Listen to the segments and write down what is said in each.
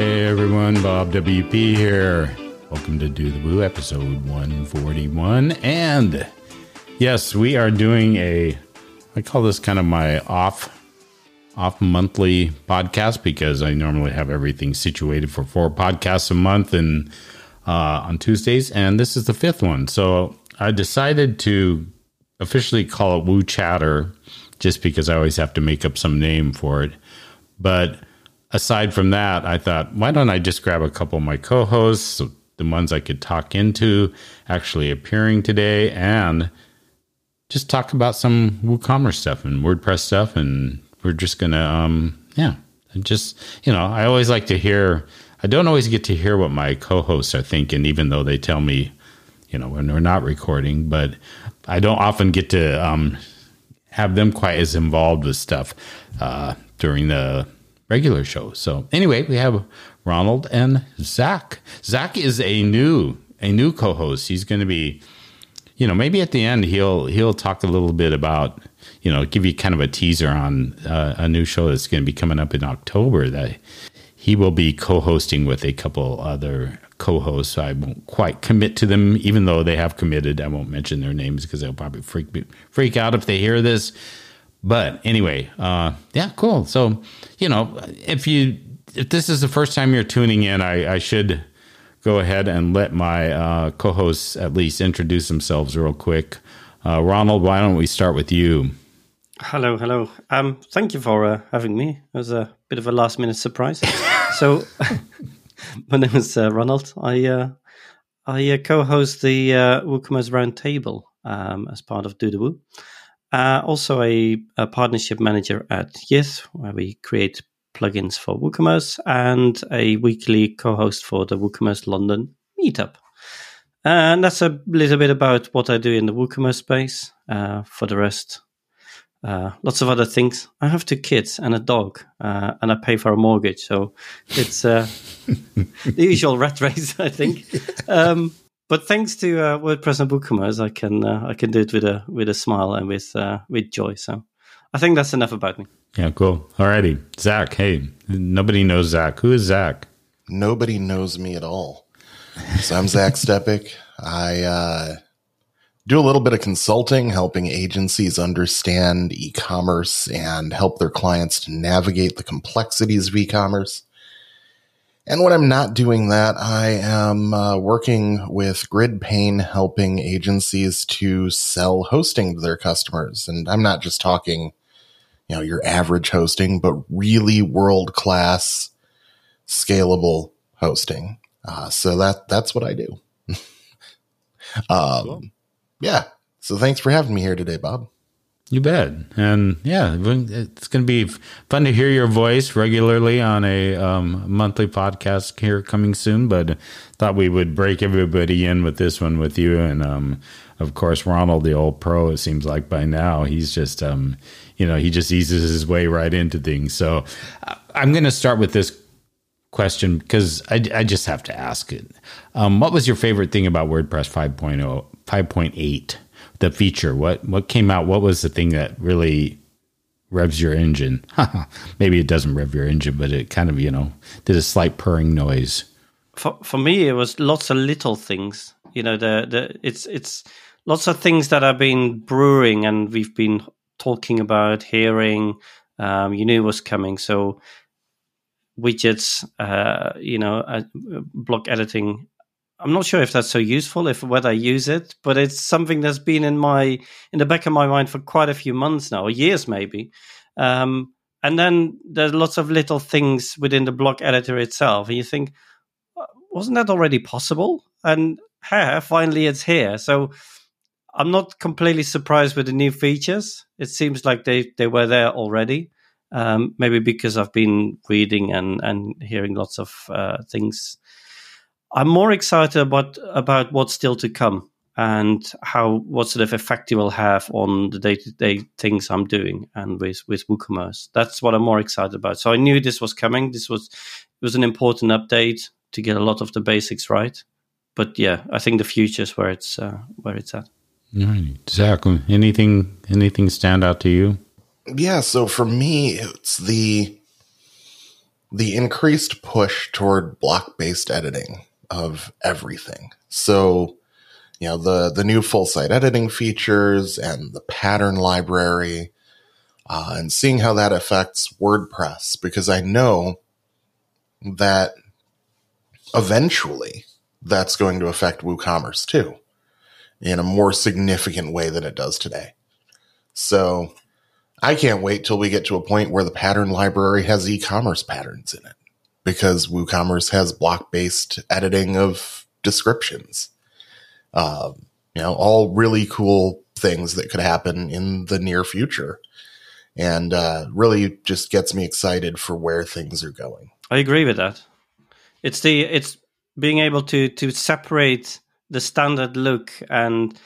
Hey everyone, Bob WP here. Welcome to Do the Woo episode 141. And yes, we are doing a I call this kind of my off off monthly podcast because I normally have everything situated for four podcasts a month and uh, on Tuesdays, and this is the fifth one. So I decided to officially call it Woo Chatter just because I always have to make up some name for it. But aside from that, I thought, why don't I just grab a couple of my co hosts, the ones I could talk into, actually appearing today, and just talk about some WooCommerce stuff and WordPress stuff. And we're just going to, um, yeah, just, you know, I always like to hear, I don't always get to hear what my co hosts are thinking, even though they tell me, you know, when we're not recording, but I don't often get to um, have them quite as involved with stuff uh, during the regular show. So anyway, we have Ronald and Zach. Zach is a new a new co-host. He's going to be, you know, maybe at the end he'll he'll talk a little bit about, you know, give you kind of a teaser on uh, a new show that's going to be coming up in October that he will be co-hosting with a couple other co-hosts. I won't quite commit to them, even though they have committed. I won't mention their names because they'll probably freak freak out if they hear this. But anyway, uh, yeah, cool. So you know, if you if this is the first time you're tuning in, I, I should go ahead and let my uh, co-hosts at least introduce themselves real quick. Uh, Ronald, why don't we start with you? Hello, hello. Um, thank you for uh, having me. It was a bit of a last minute surprise. so, my name is uh, Ronald. I uh, I uh, co-host the uh, WooCommerce Roundtable um, as part of Do the Woo. Uh, also, a, a, partnership manager at Yith, where we create plugins for WooCommerce, and a weekly co-host for the WooCommerce London meetup. And that's a little bit about what I do in the WooCommerce space. Uh, for the rest, uh, lots of other things. I have two kids and a dog, uh, and I pay for a mortgage, so it's uh, the usual rat race, I think. Um, but thanks to uh, WordPress and WooCommerce, I can uh, I can do it with a with a smile and with uh, with joy. So I think that's enough about me. Yeah, cool. Alrighty, Zach. Hey, nobody knows Zach. Who is Zach? Nobody knows me at all. So I'm Zach Stepek. I uh, do a little bit of consulting, helping agencies understand e-commerce and help their clients to navigate the complexities of e-commerce. And when I'm not doing that, I am uh, working with GridPane, helping agencies to sell hosting to their customers. And I'm not just talking, you know, your average hosting, but really world class, scalable hosting. Uh, so that that's what I do. um, cool yeah. So thanks for having me here today, Bob. You bet. And yeah, it's going to be fun to hear your voice regularly on a um, monthly podcast here coming soon. But thought we would break everybody in with this one with you. And um, of course, Ronald, the old pro, it seems like by now, he's just, um, you know, he just eases his way right into things. So uh, I'm going to start with this question because I, I just have to ask it. Um, what was your favorite thing about WordPress 5.0? 5.8, the feature. What what came out? What was the thing that really revs your engine? Maybe it doesn't rev your engine, but it kind of you know did a slight purring noise. For for me, it was lots of little things. You know, the the it's it's lots of things that have been brewing and we've been talking about, hearing. Um, you knew it was coming, so widgets, uh, you know, uh, block editing I'm not sure if that's so useful, if whether I use it, but it's something that's been in my in the back of my mind for quite a few months now, or years maybe. Um, and then there's lots of little things within the block editor itself, and you think, wasn't that already possible? And hey, finally it's here. So I'm not completely surprised with the new features. It seems like they they were there already. Um, maybe because I've been reading and and hearing lots of uh, things I'm more excited about about what's still to come and how what sort of effect it will have on the day to day things I'm doing and with with WooCommerce. That's what I'm more excited about. So I knew this was coming. This was it was an important update to get a lot of the basics right. But yeah, I think the future is where it's uh, where it's at. All right, Zach. Anything anything stand out to you? Yeah. So for me, it's the the increased push toward block based editing of everything. So, you know, the, the new full site editing features and the pattern library, uh, and seeing how that affects WordPress, because I know that eventually that's going to affect WooCommerce too in a more significant way than it does today. So I can't wait till we get to a point where the pattern library has e-commerce patterns in it because WooCommerce has block-based editing of descriptions. Um, you know, all really cool things that could happen in the near future. And uh, really just gets me excited for where things are going. I agree with that. It's the it's being able to to separate the standard look and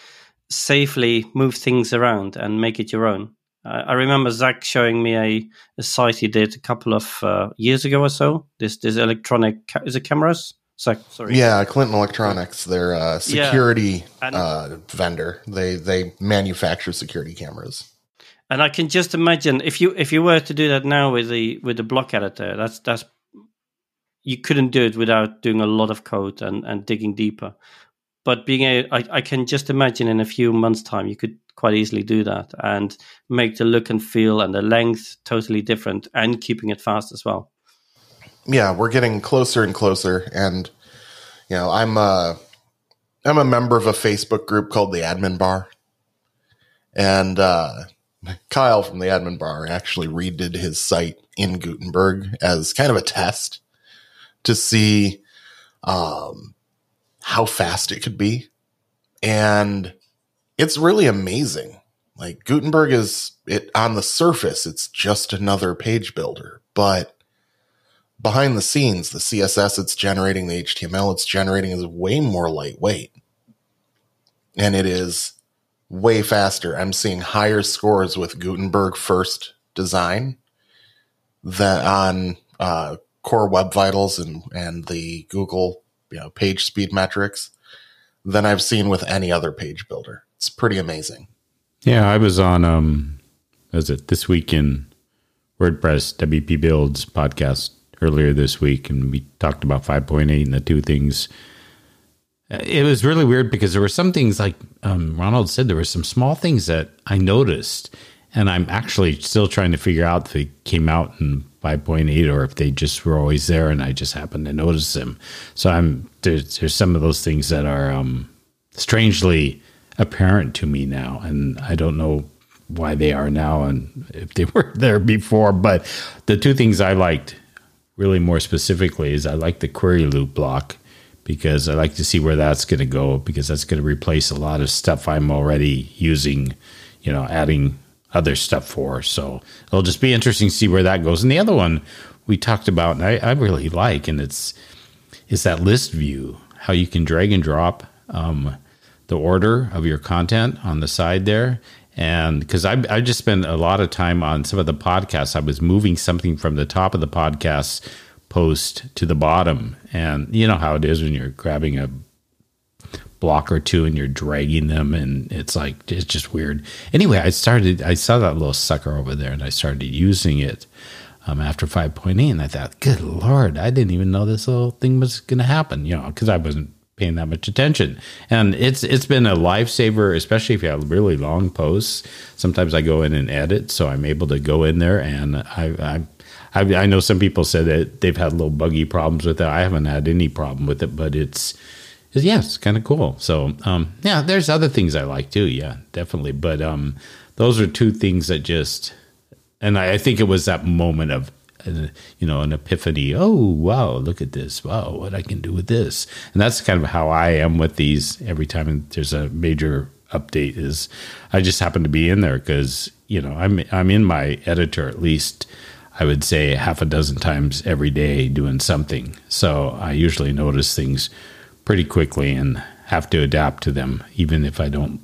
safely move things around and make it your own. I remember Zach showing me a, a site he did a couple of uh, years ago or so. This this electronic ca- is it cameras? Zach, sorry. Yeah, Clinton Electronics. They're a security yeah. uh, vendor. They they manufacture security cameras. And I can just imagine if you if you were to do that now with the with the block editor, that's that's you couldn't do it without doing a lot of code and, and digging deeper. But being a, I, I can just imagine in a few months' time you could quite easily do that and make the look and feel and the length totally different and keeping it fast as well. Yeah, we're getting closer and closer, and you know, I'm a I'm a member of a Facebook group called the Admin Bar, and uh, Kyle from the Admin Bar actually redid his site in Gutenberg as kind of a test to see um, how fast it could be, and it's really amazing. Like Gutenberg is it on the surface, it's just another page builder, but behind the scenes, the CSS it's generating, the HTML it's generating is way more lightweight. And it is way faster. I'm seeing higher scores with Gutenberg first design than on uh, Core Web Vitals and, and the Google you know, page speed metrics than I've seen with any other page builder. It's pretty amazing. Yeah, I was on um was it this week in WordPress WP Builds podcast earlier this week and we talked about 5.8 and the two things it was really weird because there were some things like um, Ronald said there were some small things that I noticed and I'm actually still trying to figure out if they came out in 5.8 or if they just were always there and I just happened to notice them. So I'm there's there's some of those things that are um, strangely apparent to me now, and I don't know why they are now and if they were there before. But the two things I liked really more specifically is I like the query loop block because I like to see where that's going to go because that's going to replace a lot of stuff I'm already using, you know, adding other stuff for. So it'll just be interesting to see where that goes. And the other one we talked about, and I, I really like, and it's is that list view, how you can drag and drop um, the order of your content on the side there. And because I, I just spent a lot of time on some of the podcasts, I was moving something from the top of the podcast post to the bottom. And you know how it is when you're grabbing a block or two and you're dragging them and it's like it's just weird anyway i started i saw that little sucker over there and i started using it um, after 5.8 and i thought good lord i didn't even know this little thing was going to happen you know because i wasn't paying that much attention. And it's it's been a lifesaver, especially if you have really long posts. Sometimes I go in and edit, so I'm able to go in there and I I I, know some people said that they've had little buggy problems with it. I haven't had any problem with it, but it's yeah, it's kind of cool. So um, yeah, there's other things I like too. Yeah, definitely. But um, those are two things that just, and I, I think it was that moment of you know, an epiphany. Oh, wow, look at this. Wow, what I can do with this. And that's kind of how I am with these every time there's a major update is I just happen to be in there because, you know, I'm I'm in my editor at least I would say half a dozen times every day doing something. So I usually notice things pretty quickly and have to adapt to them even if I don't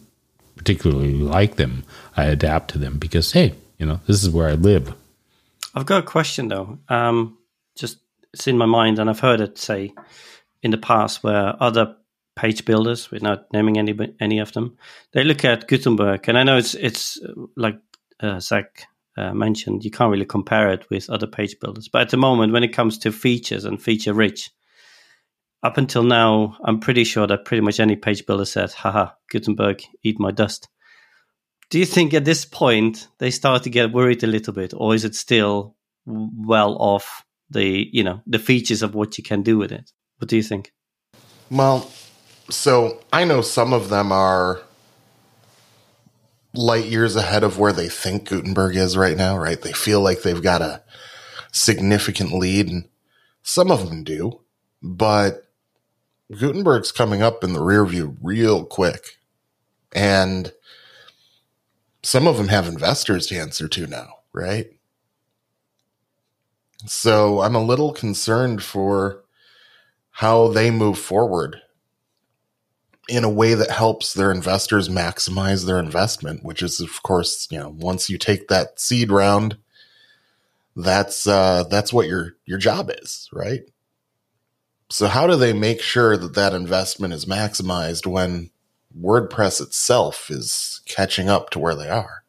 particularly like them. I adapt to them because hey, you know, this is where I live. I've got a question though. Um, just it's in my mind, and I've heard it say in the past where other page builders, we're not naming any any of them, they look at Gutenberg, and I know it's it's uh, like uh, Zach uh, mentioned, you can't really compare it with other page builders. But at the moment, when it comes to features and feature rich, up until now, I'm pretty sure that pretty much any page builder said, haha, Gutenberg, eat my dust. Do you think at this point they start to get worried a little bit, or is it still well off the you know the features of what you can do with it? What do you think? Well, so I know some of them are light years ahead of where they think Gutenberg is right now, right? They feel like they've got a significant lead, and some of them do, but Gutenberg's coming up in the rear view real quick. And some of them have investors to answer to now, right? So I'm a little concerned for how they move forward in a way that helps their investors maximize their investment, which is of course, you know, once you take that seed round, that's uh that's what your your job is, right? So how do they make sure that that investment is maximized when WordPress itself is catching up to where they are?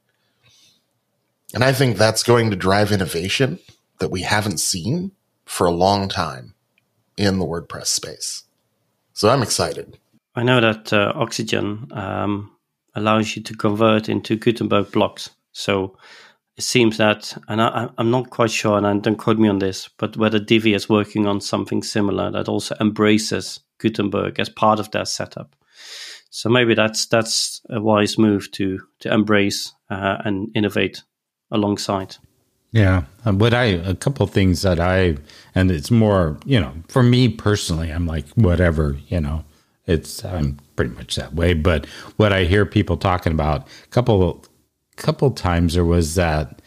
And I think that's going to drive innovation that we haven't seen for a long time in the WordPress space. So I'm excited. I know that uh, Oxygen um, allows you to convert into Gutenberg blocks. So it seems that, and I, am not quite sure, and don't quote me on this, but whether Divi is working on something similar that also embraces Gutenberg as part of their setup. So maybe that's that's a wise move to to embrace uh, and innovate alongside. Yeah, but I a couple things that I and it's more you know for me personally, I'm like whatever you know it's I'm pretty much that way. But what I hear people talking about a couple couple times there was that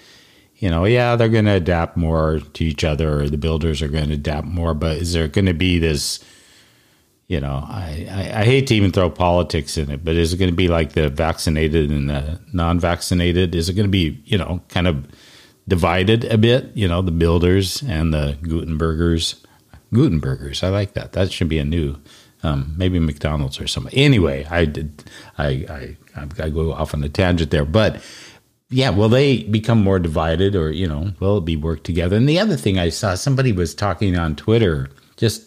you know yeah they're going to adapt more to each other or the builders are going to adapt more but is there going to be this you know I, I, I hate to even throw politics in it but is it going to be like the vaccinated and the non-vaccinated is it going to be you know kind of divided a bit you know the builders and the gutenbergers gutenbergers i like that that should be a new um, maybe McDonald's or something. Anyway, I did. I, I I go off on a tangent there, but yeah, will they become more divided, or you know, will it be work together? And the other thing I saw, somebody was talking on Twitter, just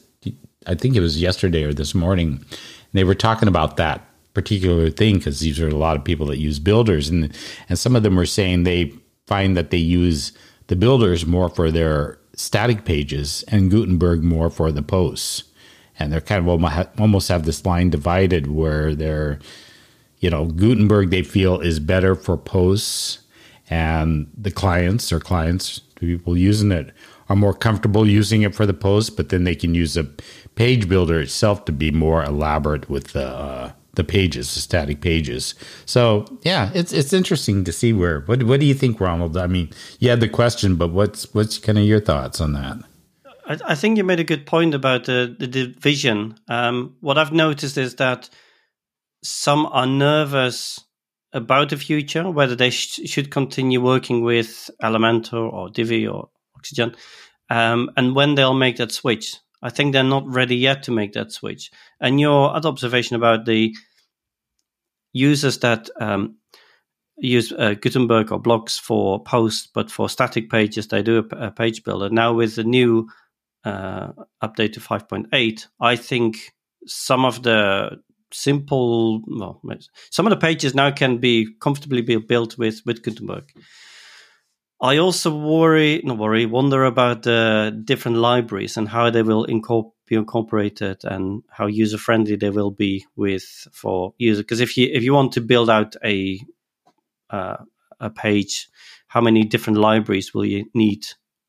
I think it was yesterday or this morning. they were talking about that particular thing because these are a lot of people that use builders, and and some of them were saying they find that they use the builders more for their static pages and Gutenberg more for the posts and they're kind of almost have this line divided where they're, you know, Gutenberg they feel is better for posts, and the clients or clients, people using it, are more comfortable using it for the post, but then they can use a page builder itself to be more elaborate with the uh, the pages, the static pages. So yeah, it's it's interesting to see where. What what do you think, Ronald? I mean, you had the question, but what's what's kind of your thoughts on that? I, I think you made a good point about the, the division. Um, what I've noticed is that some are nervous about the future, whether they sh- should continue working with Elementor or Divi or Oxygen, um, and when they'll make that switch. I think they're not ready yet to make that switch. And your other observation about the users that um, use uh, Gutenberg or blocks for posts, but for static pages, they do a, a page builder. Now, with the new uh, update to 5.8, I think some of the simple, well, some of the pages now can be comfortably be built with with Gutenberg. I also worry, not worry, wonder about the different libraries and how they will incorporate be incorporated and how user friendly they will be with for user. Because if you if you want to build out a uh, a page, how many different libraries will you need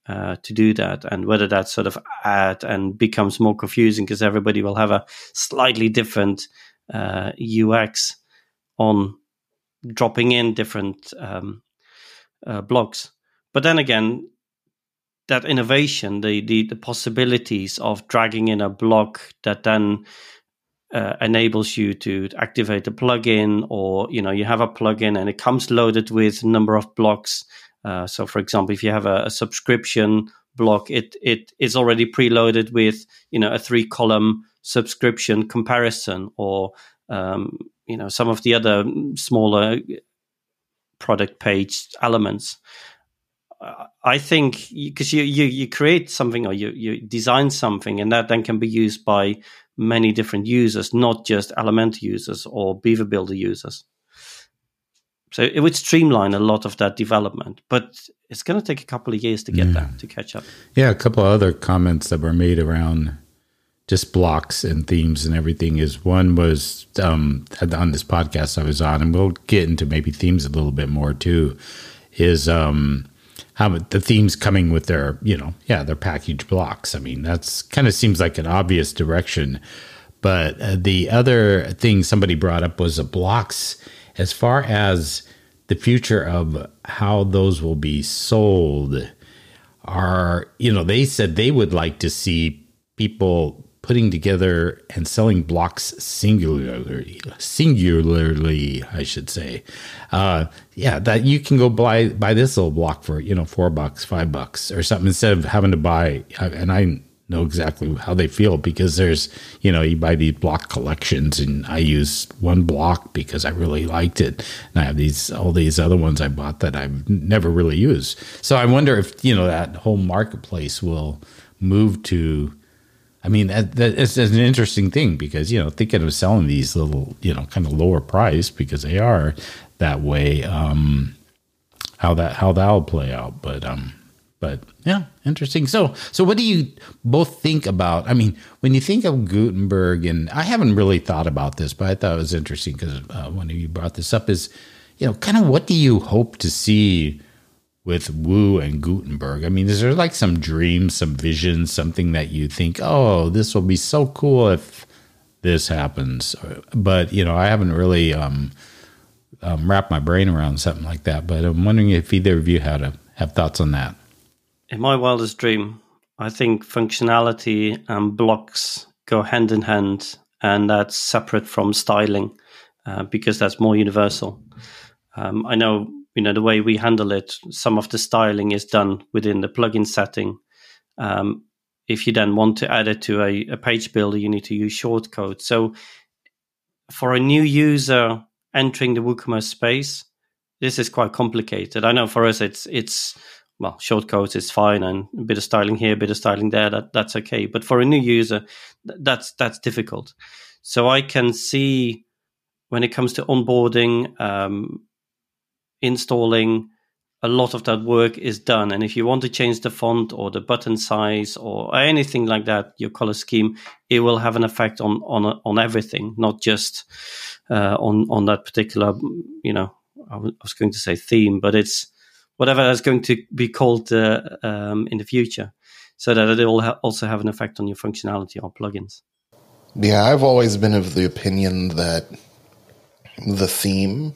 uh, to do that and whether that sort of add and becomes more confusing because everybody will have a slightly different uh, UX on dropping in different um, uh, blocks. But then again, that innovation, the, the, the possibilities of dragging in a block that then uh, enables you to activate a plugin, or you know you have a plugin and it comes loaded with a number of blocks uh, so, for example, if you have a, a, subscription block, it it is already preloaded with you know a three column subscription comparison, or um, you know some of the other smaller product page elements. I think because you, you you create something or you you design something, and that then can be used by many different users, not just Elementor users or Beaver Builder users. So it would streamline a lot of that development, but it's going to take a couple of years to get yeah. that to catch up. Yeah, a couple of other comments that were made around just blocks and themes and everything is one was um, on this podcast I was on, and we'll get into maybe themes a little bit more too. Is um, how the themes coming with their you know yeah their package blocks. I mean that's kind of seems like an obvious direction, but uh, the other thing somebody brought up was the blocks as far as the future of how those will be sold are you know they said they would like to see people putting together and selling blocks singularly singularly i should say. Uh, yeah that you can go buy buy this little block for you know four bucks five bucks or something instead of having to buy and i know exactly how they feel because there's you know you buy these block collections and i use one block because i really liked it. And i have these all these other ones i bought that i've never really used. So i wonder if you know that whole marketplace will move to I mean, that, is an interesting thing because you know, thinking of selling these little, you know, kind of lower price because they are that way. Um, how that how that'll play out, but um, but yeah, interesting. So, so what do you both think about? I mean, when you think of Gutenberg, and I haven't really thought about this, but I thought it was interesting because uh, one of you brought this up. Is you know, kind of what do you hope to see with Woo and Gutenberg? I mean, is there like some dream, some vision, something that you think, oh, this will be so cool if this happens? But you know, I haven't really um, um, wrapped my brain around something like that. But I'm wondering if either of you had a, have thoughts on that in my wildest dream, I think functionality and blocks go hand in hand, and that's separate from styling uh, because that's more universal. Um, I know, you know, the way we handle it, some of the styling is done within the plugin setting. Um, if you then want to add it to a, a page builder, you need to use shortcode. So, for a new user entering the WooCommerce space, this is quite complicated. I know for us, it's it's well, shortcodes is fine, and a bit of styling here, a bit of styling there. That that's okay. But for a new user, that's that's difficult. So I can see when it comes to onboarding, um, installing, a lot of that work is done. And if you want to change the font or the button size or anything like that, your color scheme, it will have an effect on on on everything, not just uh, on on that particular. You know, I was going to say theme, but it's whatever that's going to be called uh, um, in the future, so that it will ha- also have an effect on your functionality or plugins. Yeah, I've always been of the opinion that the theme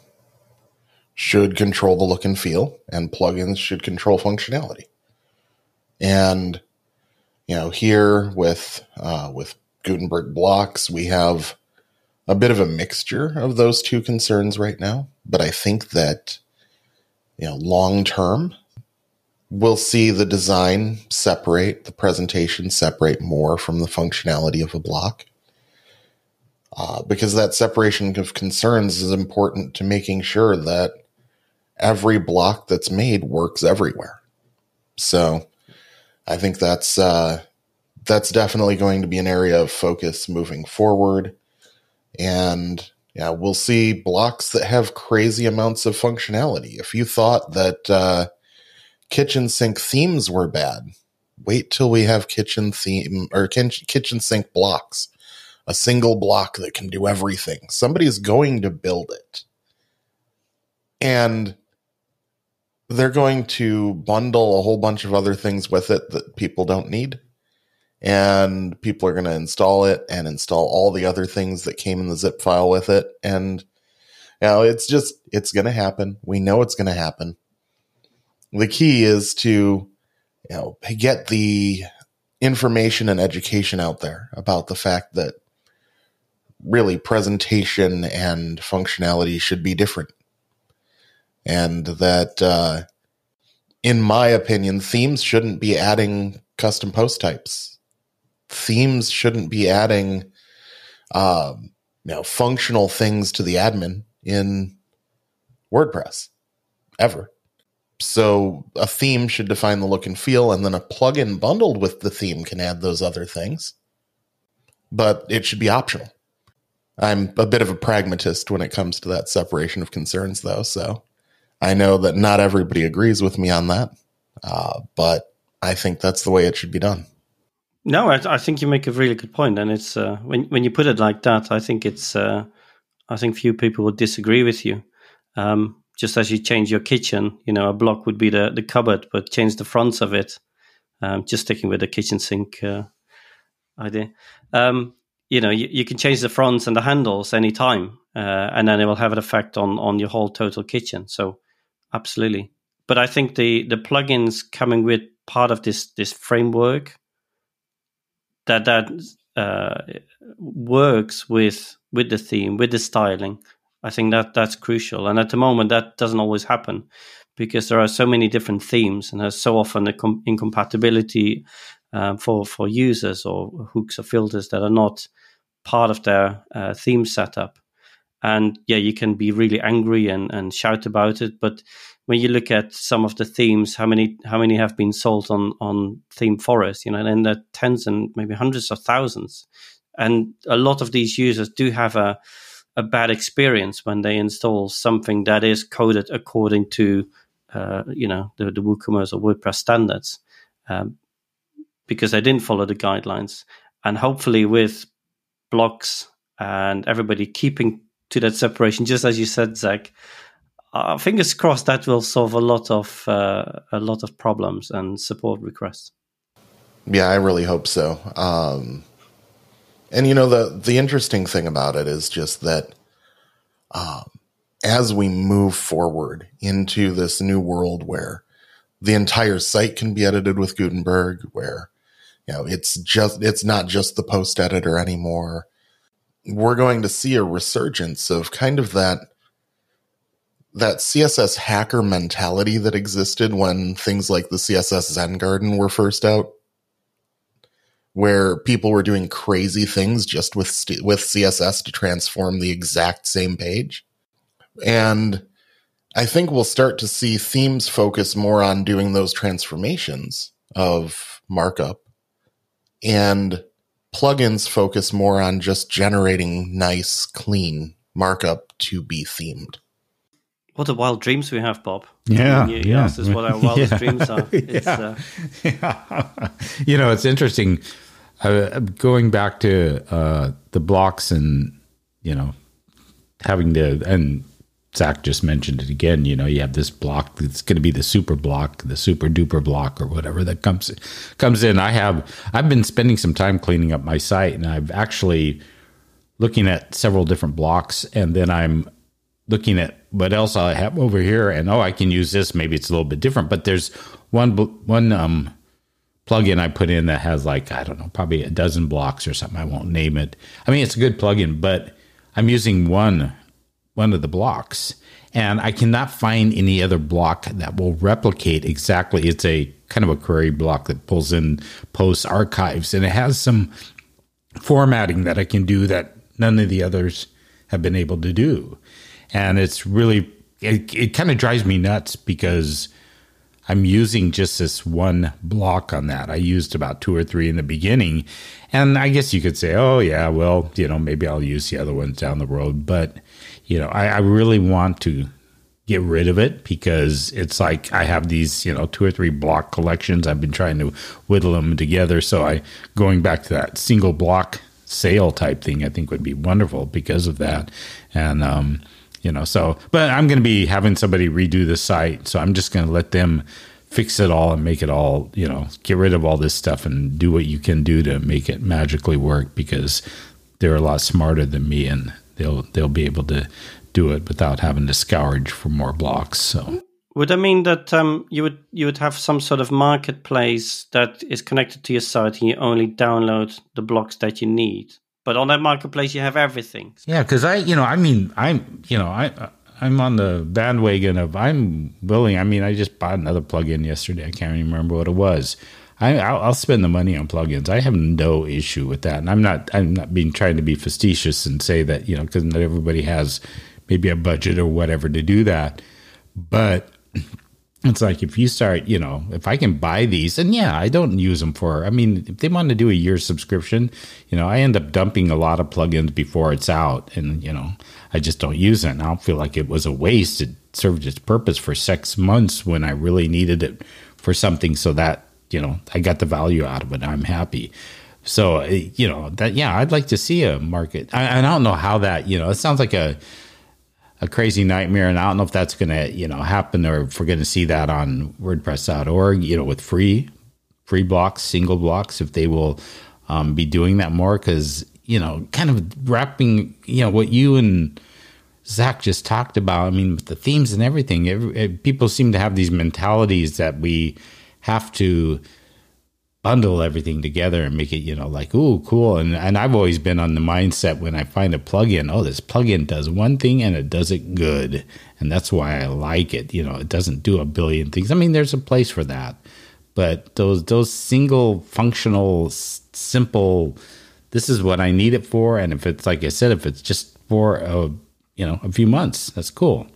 should control the look and feel, and plugins should control functionality. And you know, here with uh, with Gutenberg blocks, we have a bit of a mixture of those two concerns right now. But I think that you know, long term, we'll see the design separate, the presentation separate more from the functionality of a block. Uh, because that separation of concerns is important to making sure that every block that's made works everywhere. So I think that's uh, that's definitely going to be an area of focus moving forward. And yeah, we'll see blocks that have crazy amounts of functionality. If you thought that uh, kitchen sink themes were bad, wait till we have kitchen theme or kitchen sink blocks. A single block that can do everything. Somebody's going to build it. And they're going to bundle a whole bunch of other things with it that people don't need. And people are going to install it and install all the other things that came in the zip file with it. And you know it's just it's going to happen. We know it's going to happen. The key is to you know get the information and education out there about the fact that really presentation and functionality should be different and that uh, in my opinion themes shouldn't be adding custom post types themes shouldn't be adding um, you know functional things to the admin in WordPress ever. so a theme should define the look and feel, and then a plugin bundled with the theme can add those other things. But it should be optional. I'm a bit of a pragmatist when it comes to that separation of concerns, though. So I know that not everybody agrees with me on that, uh, but I think that's the way it should be done. No, I, I think you make a really good point, and it's uh, when when you put it like that, I think it's uh, I think few people would disagree with you. Um, just as you change your kitchen, you know, a block would be the the cupboard, but change the fronts of it. Um, just sticking with the kitchen sink uh, idea. Um, you know, you, you, can change the fronts and the handles anytime, uh, and then it will have an effect on on your whole total kitchen. So, absolutely. But I think the the plugins coming with part of this this framework that that uh, works with with the theme, with the styling. I think that that's crucial. And at the moment, that doesn't always happen because there are so many different themes, and there's so often a com- incompatibility um, for for users or hooks or filters that are not part of their uh, theme setup. And yeah, you can be really angry and, and shout about it, but when you look at some of the themes, how many how many have been sold on on ThemeForest? You know, and the tens and maybe hundreds of thousands. And a lot of these users do have a a bad experience when they install something that is coded according to uh, you know the, the WooCommerce or WordPress standards um, because they didn't follow the guidelines. And hopefully, with blocks and everybody keeping to that separation, just as you said, Zach, uh, fingers crossed that will solve a lot of uh, a lot of problems and support requests. Yeah, I really hope so. Um, and you know the the interesting thing about it is just that um, as we move forward into this new world where the entire site can be edited with Gutenberg, where you know it's just it's not just the post editor anymore. We're going to see a resurgence of kind of that that CSS hacker mentality that existed when things like the CSS Zen Garden were first out, where people were doing crazy things just with with CSS to transform the exact same page. And I think we'll start to see themes focus more on doing those transformations of markup and plugins focus more on just generating nice, clean markup to be themed. What a wild dreams we have, Bob. Yeah, you, you yeah. asked us what our wildest yeah. dreams are. It's, yeah. uh, yeah. you know, it's interesting. Uh, going back to uh, the blocks and you know having to and Zach just mentioned it again. You know, you have this block that's going to be the super block, the super duper block, or whatever that comes comes in. I have I've been spending some time cleaning up my site, and I've actually looking at several different blocks, and then I'm looking at what else I have over here, and oh, I can use this. Maybe it's a little bit different, but there's one one um, plugin I put in that has like I don't know, probably a dozen blocks or something. I won't name it. I mean, it's a good plugin, but I'm using one one of the blocks, and I cannot find any other block that will replicate exactly. It's a kind of a query block that pulls in posts archives, and it has some formatting that I can do that none of the others have been able to do and it's really it, it kind of drives me nuts because I'm using just this one block on that. I used about two or three in the beginning, and I guess you could say, oh yeah, well you know maybe I'll use the other ones down the road, but you know I, I really want to get rid of it because it's like I have these, you know, two or three block collections. I've been trying to whittle them together. So I going back to that single block sale type thing, I think would be wonderful because of that. And um, you know, so but I'm gonna be having somebody redo the site, so I'm just gonna let them fix it all and make it all, you know, get rid of all this stuff and do what you can do to make it magically work because they're a lot smarter than me and they'll they'll be able to do it without having to scourge for more blocks. So would that mean that um, you would you would have some sort of marketplace that is connected to your site and you only download the blocks that you need? But on that marketplace, you have everything. Yeah, because I, you know, I mean, I'm, you know, I, I'm on the bandwagon of I'm willing. I mean, I just bought another plugin yesterday. I can't even remember what it was. I, I'll, I'll spend the money on plugins. I have no issue with that, and I'm not. I'm not being trying to be facetious and say that you know because not everybody has maybe a budget or whatever to do that. But it's like if you start, you know, if I can buy these, and yeah, I don't use them for. I mean, if they want to do a year subscription, you know, I end up dumping a lot of plugins before it's out, and you know, I just don't use it. And I don't feel like it was a waste. It served its purpose for six months when I really needed it for something, so that you know, I got the value out of it. I'm happy. So eh, you know that yeah, I'd like to see a market. I, I don't know how that you know. It sounds like a a crazy nightmare. And I don't know if that's going to, you know, happen or if we're going to see that on WordPress.org, you know, with free, free blocks, single blocks, if they will um, be doing that more. Cause, you know, kind of wrapping, you know, what you and Zach just talked about. I mean, with the themes and everything, every, people seem to have these mentalities that we have to, bundle everything together and make it, you know, like, ooh, cool. And and I've always been on the mindset when I find a plugin, oh, this plugin does one thing and it does it good. And that's why I like it. You know, it doesn't do a billion things. I mean, there's a place for that. But those those single functional simple this is what I need it for and if it's like I said if it's just for a you know, a few months, that's cool.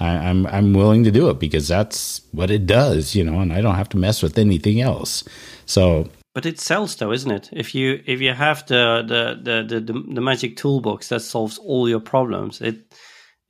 I, I'm I'm willing to do it because that's what it does, you know, and I don't have to mess with anything else. So but it sells though, isn't it? If you if you have the the the the, the magic toolbox that solves all your problems, it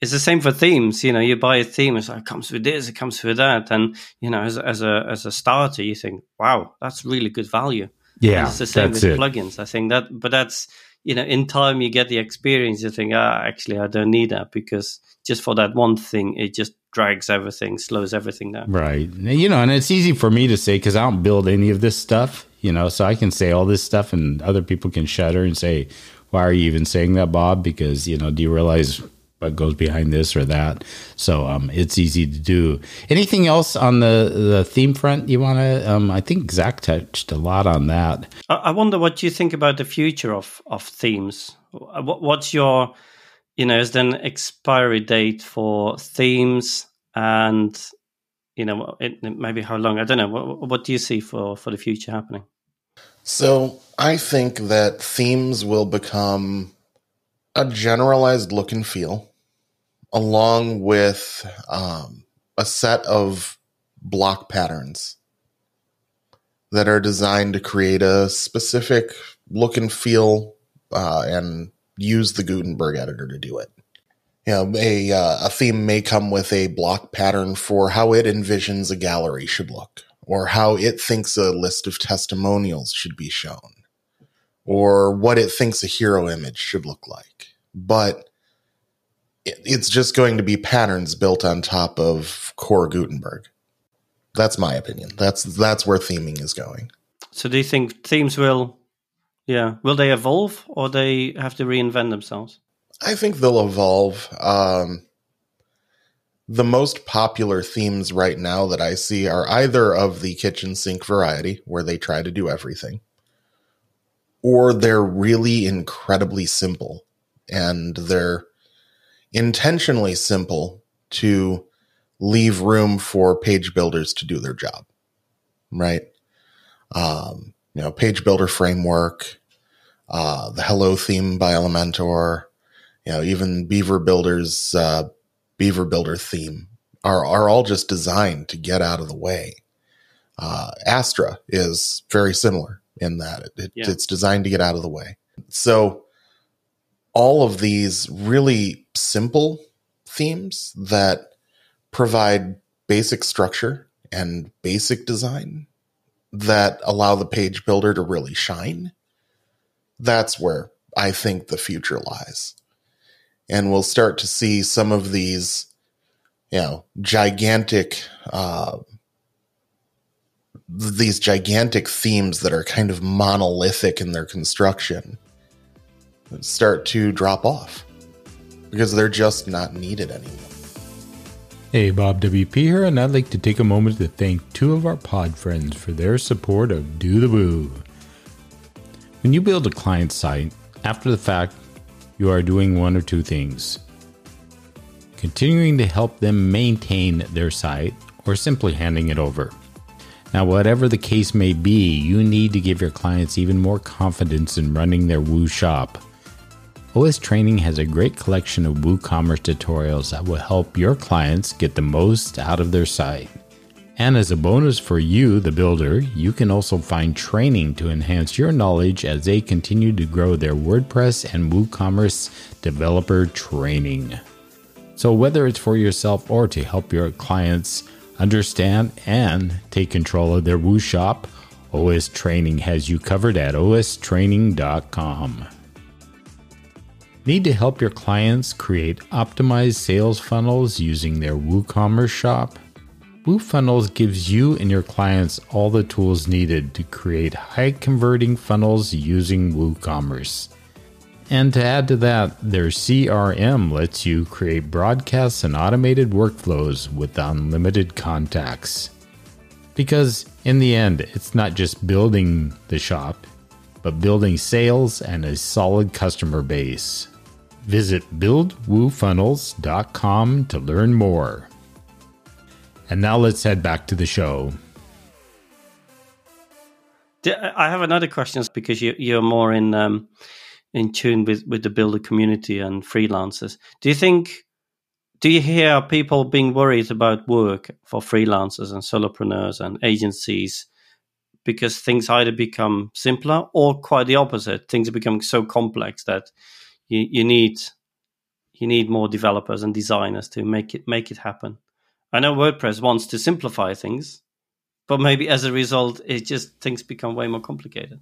it's the same for themes. You know, you buy a theme, it's like, it comes with this, it comes with that, and you know, as as a as a starter, you think, wow, that's really good value. Yeah, and it's the same with it. plugins. I think that, but that's you know, in time you get the experience. You think, ah, actually, I don't need that because just for that one thing, it just drags everything, slows everything down. Right. You know, and it's easy for me to say because I don't build any of this stuff, you know, so I can say all this stuff and other people can shudder and say, why are you even saying that, Bob? Because, you know, do you realize what goes behind this or that? So um, it's easy to do. Anything else on the, the theme front you want to? Um, I think Zach touched a lot on that. I wonder what you think about the future of, of themes. What's your you know, is there an expiry date for themes and you know it, maybe how long? I don't know. What, what do you see for for the future happening? So I think that themes will become a generalized look and feel, along with um, a set of block patterns that are designed to create a specific look and feel uh, and use the Gutenberg editor to do it. You know, a, uh, a theme may come with a block pattern for how it envisions a gallery should look, or how it thinks a list of testimonials should be shown, or what it thinks a hero image should look like. But it's just going to be patterns built on top of core Gutenberg. That's my opinion. That's that's where theming is going. So do you think themes will yeah. Will they evolve or they have to reinvent themselves? I think they'll evolve. Um, the most popular themes right now that I see are either of the kitchen sink variety, where they try to do everything, or they're really incredibly simple and they're intentionally simple to leave room for page builders to do their job. Right. Um, you know, page builder framework, uh, the Hello theme by Elementor, you know, even Beaver Builder's uh, Beaver Builder theme are are all just designed to get out of the way. Uh, Astra is very similar in that it, it, yeah. it's designed to get out of the way. So all of these really simple themes that provide basic structure and basic design that allow the page builder to really shine. That's where I think the future lies. And we'll start to see some of these, you know, gigantic, uh, these gigantic themes that are kind of monolithic in their construction start to drop off because they're just not needed anymore. Hey, Bob WP here, and I'd like to take a moment to thank two of our pod friends for their support of Do the Woo. When you build a client site, after the fact, you are doing one or two things continuing to help them maintain their site or simply handing it over. Now, whatever the case may be, you need to give your clients even more confidence in running their Woo shop. OS Training has a great collection of WooCommerce tutorials that will help your clients get the most out of their site. And as a bonus for you, the builder, you can also find training to enhance your knowledge as they continue to grow their WordPress and WooCommerce developer training. So, whether it's for yourself or to help your clients understand and take control of their Woo shop, OS Training has you covered at ostraining.com. Need to help your clients create optimized sales funnels using their WooCommerce shop? WooFunnels gives you and your clients all the tools needed to create high converting funnels using WooCommerce. And to add to that, their CRM lets you create broadcasts and automated workflows with unlimited contacts. Because in the end, it's not just building the shop, but building sales and a solid customer base. Visit buildwoofunnels.com to learn more. And now let's head back to the show. I have another question because you, you're more in um, in tune with, with the builder community and freelancers. Do you think, do you hear people being worried about work for freelancers and solopreneurs and agencies because things either become simpler or quite the opposite? Things are becoming so complex that you, you need you need more developers and designers to make it make it happen. I know WordPress wants to simplify things, but maybe as a result, it just things become way more complicated.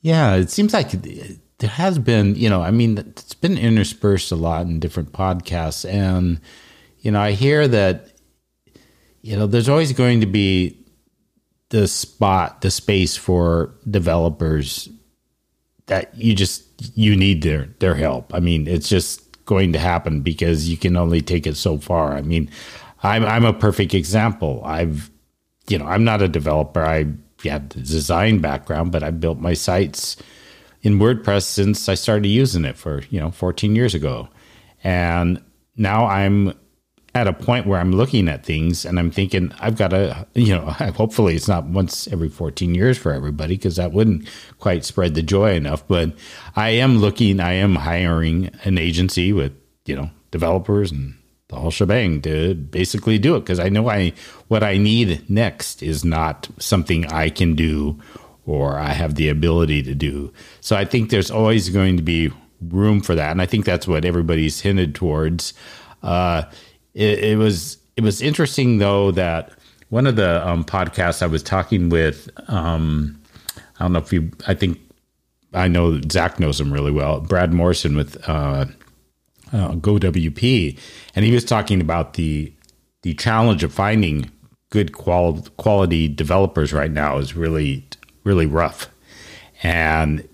Yeah, it seems like there has been, you know, I mean, it's been interspersed a lot in different podcasts, and you know, I hear that, you know, there's always going to be the spot, the space for developers that you just you need their their help. I mean, it's just going to happen because you can only take it so far. I mean, I'm I'm a perfect example. I've you know, I'm not a developer. I have the design background, but I built my sites in WordPress since I started using it for, you know, 14 years ago. And now I'm at a point where I'm looking at things and I'm thinking I've got to, you know, hopefully it's not once every 14 years for everybody because that wouldn't quite spread the joy enough. But I am looking, I am hiring an agency with, you know, developers and the whole shebang to basically do it because I know I what I need next is not something I can do or I have the ability to do. So I think there's always going to be room for that, and I think that's what everybody's hinted towards. Uh, it, it, was it was interesting though that one of the um, podcasts I was talking with, um, I don't know if you, I think I know Zach knows him really well, Brad Morrison with uh, uh, GoWP, and he was talking about the the challenge of finding good qual- quality developers right now is really really rough. And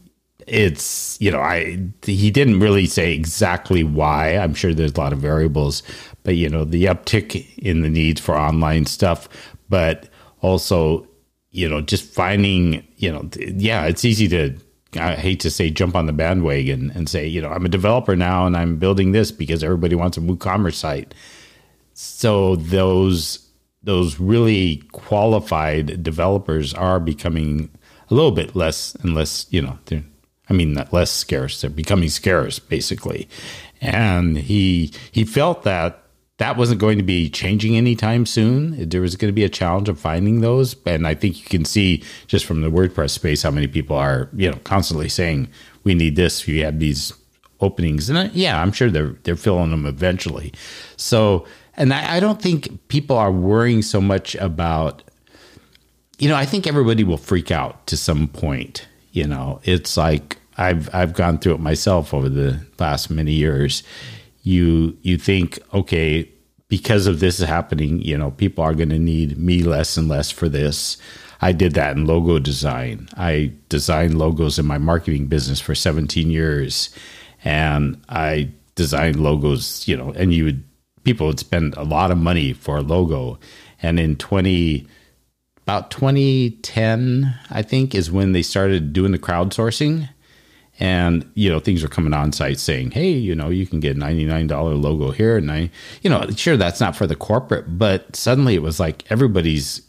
it's, you know, I he didn't really say exactly why. I'm sure there's a lot of variables, but you know, the uptick in the needs for online stuff, but also, you know, just finding, you know, yeah, it's easy to I hate to say jump on the bandwagon and say, you know, I'm a developer now and I'm building this because everybody wants a WooCommerce site. So those those really qualified developers are becoming a little bit less and less, you know, I mean, less scarce. They're becoming scarce, basically. And he he felt that that wasn't going to be changing anytime soon. There was going to be a challenge of finding those, and I think you can see just from the WordPress space how many people are, you know, constantly saying we need this. We have these openings, and I, yeah, I'm sure they're they're filling them eventually. So, and I, I don't think people are worrying so much about you know, I think everybody will freak out to some point. You know, it's like I've I've gone through it myself over the last many years. You you think, okay, because of this happening, you know, people are going to need me less and less for this. I did that in logo design. I designed logos in my marketing business for 17 years, and I designed logos. You know, and you would people would spend a lot of money for a logo, and in 20 about 2010, I think, is when they started doing the crowdsourcing. And, you know, things were coming on site saying, hey, you know, you can get $99 logo here. And I, you know, sure, that's not for the corporate, but suddenly it was like everybody's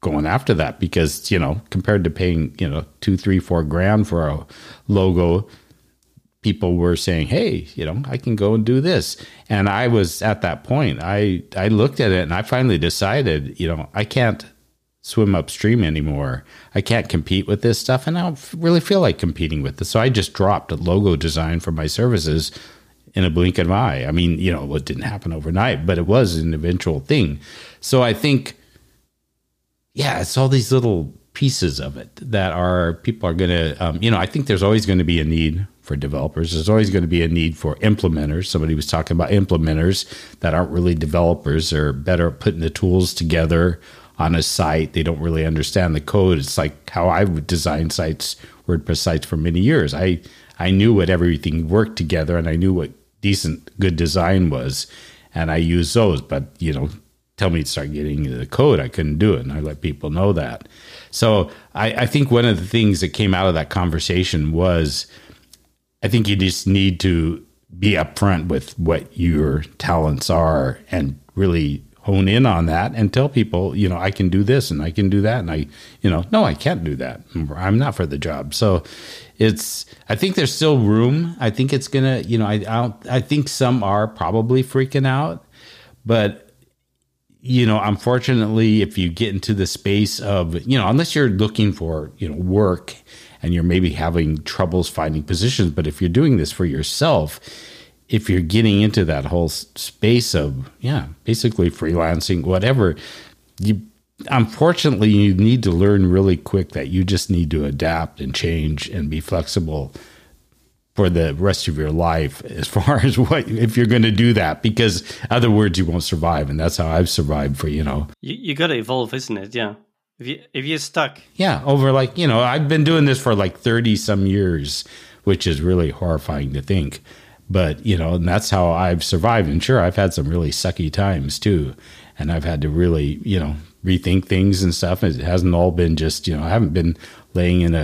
going after that because, you know, compared to paying, you know, two, three, four grand for a logo, people were saying, "Hey, you know, I can go and do this." And I was at that point. I I looked at it and I finally decided, you know, I can't swim upstream anymore. I can't compete with this stuff, and I don't really feel like competing with this. So I just dropped a logo design for my services in a blink of an eye. I mean, you know, it didn't happen overnight, but it was an eventual thing. So I think, yeah, it's all these little pieces of it that are people are going to, um, you know, I think there's always going to be a need for developers. There's always going to be a need for implementers. Somebody was talking about implementers that aren't really developers. They're better at putting the tools together on a site. They don't really understand the code. It's like how I would design sites, WordPress sites for many years. I I knew what everything worked together and I knew what decent good design was and I used those. But you know, tell me to start getting into the code, I couldn't do it. And I let people know that. So I, I think one of the things that came out of that conversation was I think you just need to be upfront with what your talents are and really hone in on that and tell people, you know, I can do this and I can do that. And I, you know, no, I can't do that. I'm not for the job. So it's, I think there's still room. I think it's going to, you know, I, I don't, I think some are probably freaking out, but you know, unfortunately, if you get into the space of, you know, unless you're looking for, you know, work and you're maybe having troubles finding positions, but if you're doing this for yourself, if you're getting into that whole space of yeah basically freelancing whatever you unfortunately you need to learn really quick that you just need to adapt and change and be flexible for the rest of your life as far as what if you're going to do that because other words you won't survive and that's how i've survived for you know. You, you got to evolve isn't it? Yeah. If you if you're stuck. Yeah over like you know i've been doing this for like 30 some years which is really horrifying to think but, you know, and that's how I've survived. And sure, I've had some really sucky times too. And I've had to really, you know, rethink things and stuff. It hasn't all been just, you know, I haven't been laying in a,